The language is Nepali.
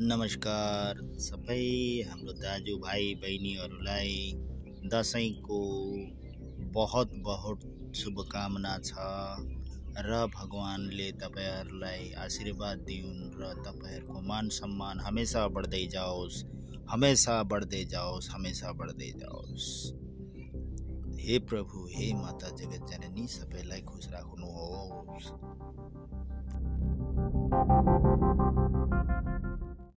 नमस्कार। सबै हाम्रो दाजुभाइ बहिनीहरूलाई दसैँको बहुत बहुत शुभकामना छ र भगवान्ले तपाईँहरूलाई आशीर्वाद दिउन् र तपाईँहरूको मान सम्मान हमेसा बढ्दै जाओस् हमेसा बढ्दै जाओस् हमेसा बढ्दै जाओस्। हे प्रभु हे माता जगत जननी सबैलाई खुस राख्नुहोस्।